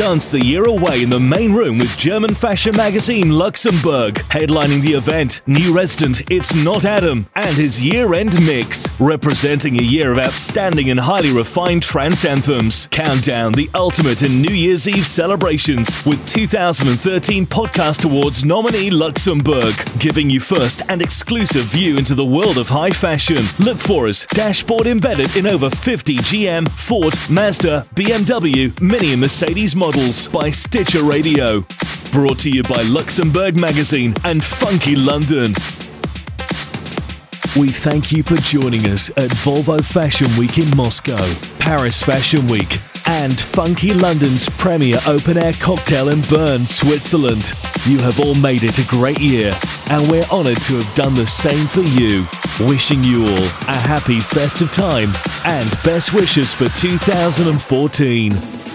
dance the year away in the main room with German fashion magazine Luxenburg. Headlining the event, new resident It's Not Adam and his year end mix, representing a year of outstanding and highly refined trance anthems. Countdown, the ultimate in New Year's Eve celebrations with 2013 Podcast Awards nominee Luxenburg, giving you first and exclusive view into the world of high fashion. Look for us, dashboard embedded in over 50 GM, Ford, Mazda, BMW, Mini and Mercedes models by Stitcher Radio. Brought to you by Luxenburg Magazine and Phunky London. We thank you for joining us at Volvo Fashion Week in Moscow, Paris Fashion Week, and Phunky London's premier open air cocktail in Bern, Switzerland. You have all made it a great year, and we're honoured to have done the same for you. Wishing you all a happy festive time and best wishes for 2014.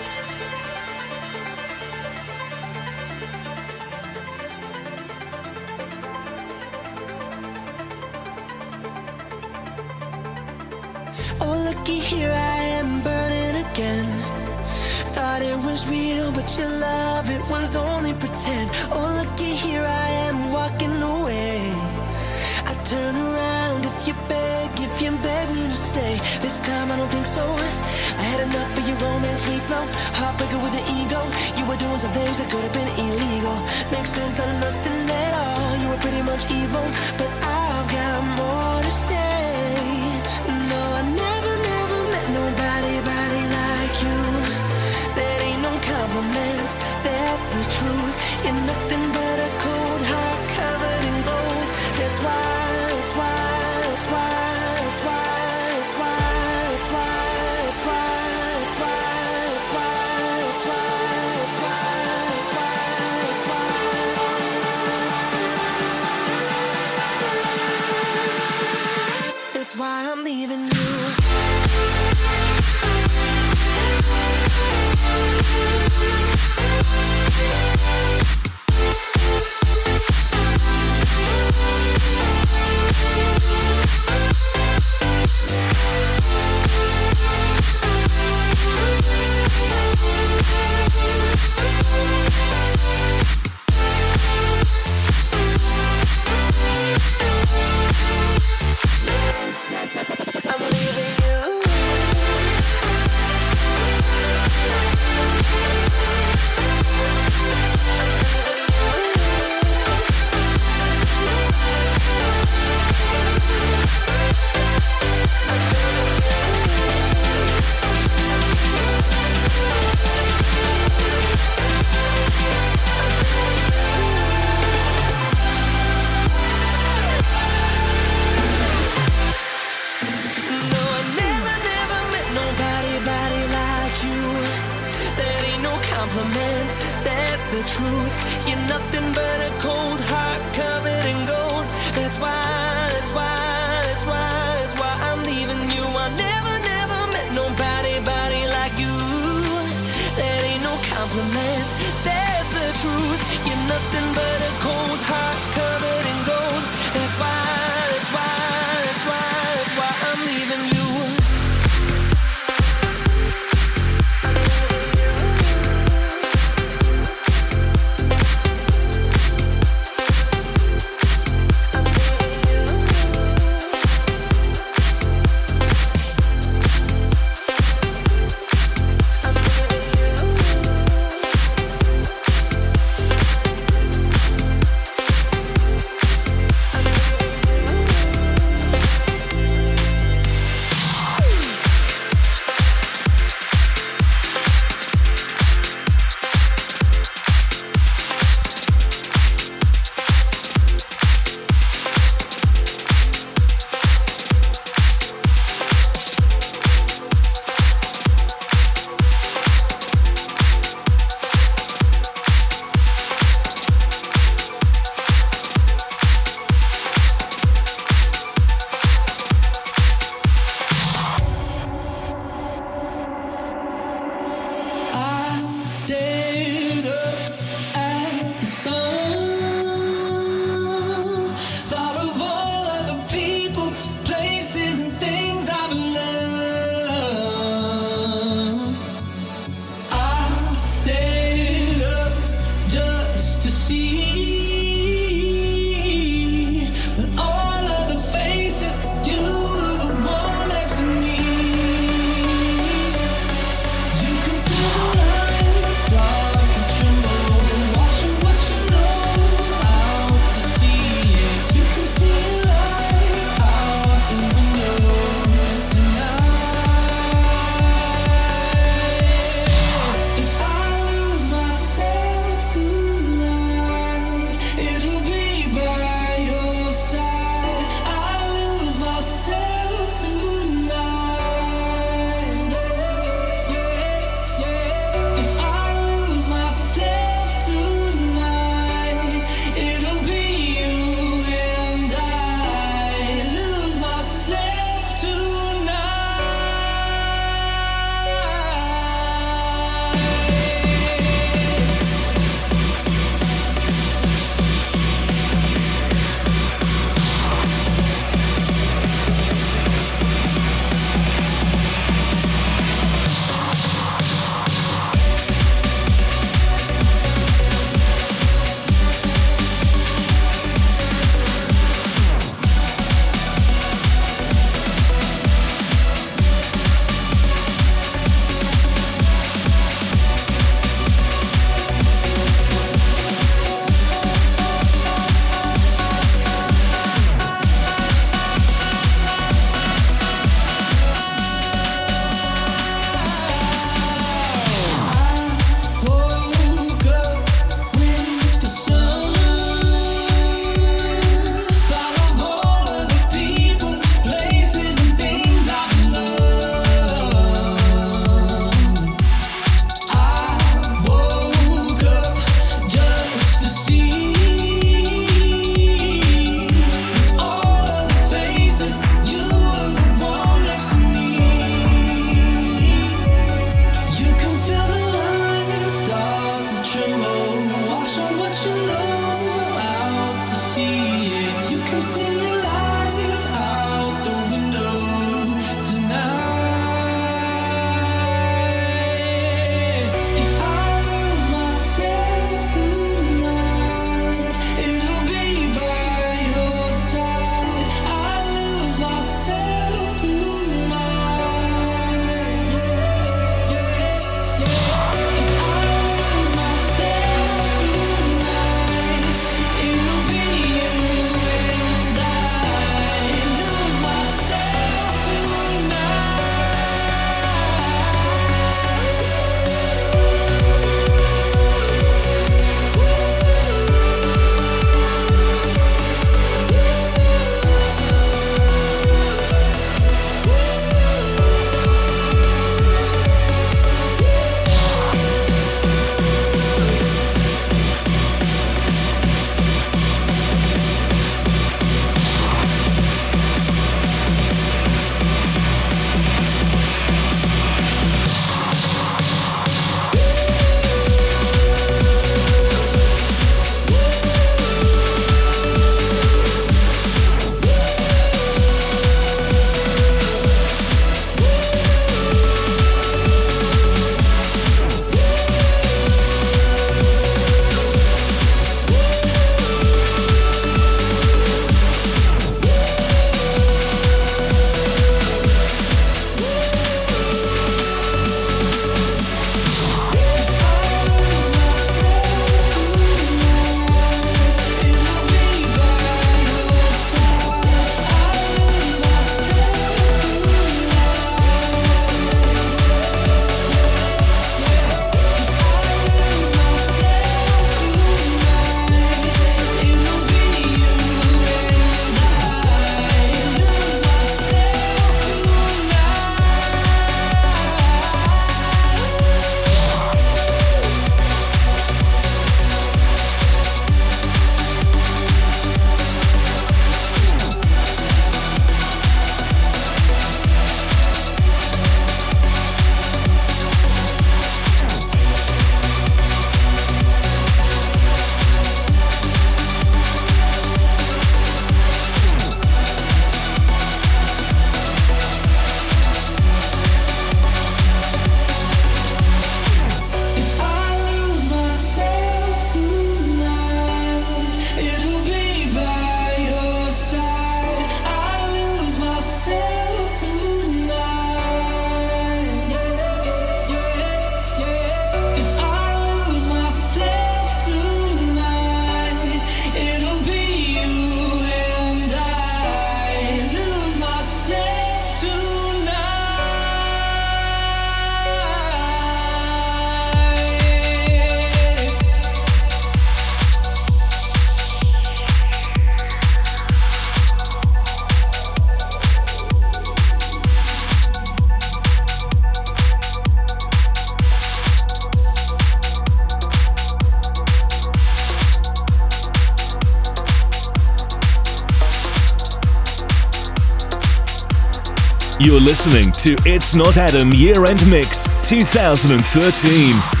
You're listening to It's Not Adam Year End Mix 2013.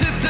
sit down.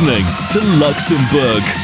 Listening to Luxenburg.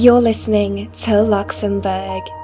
You're listening to Luxenburg.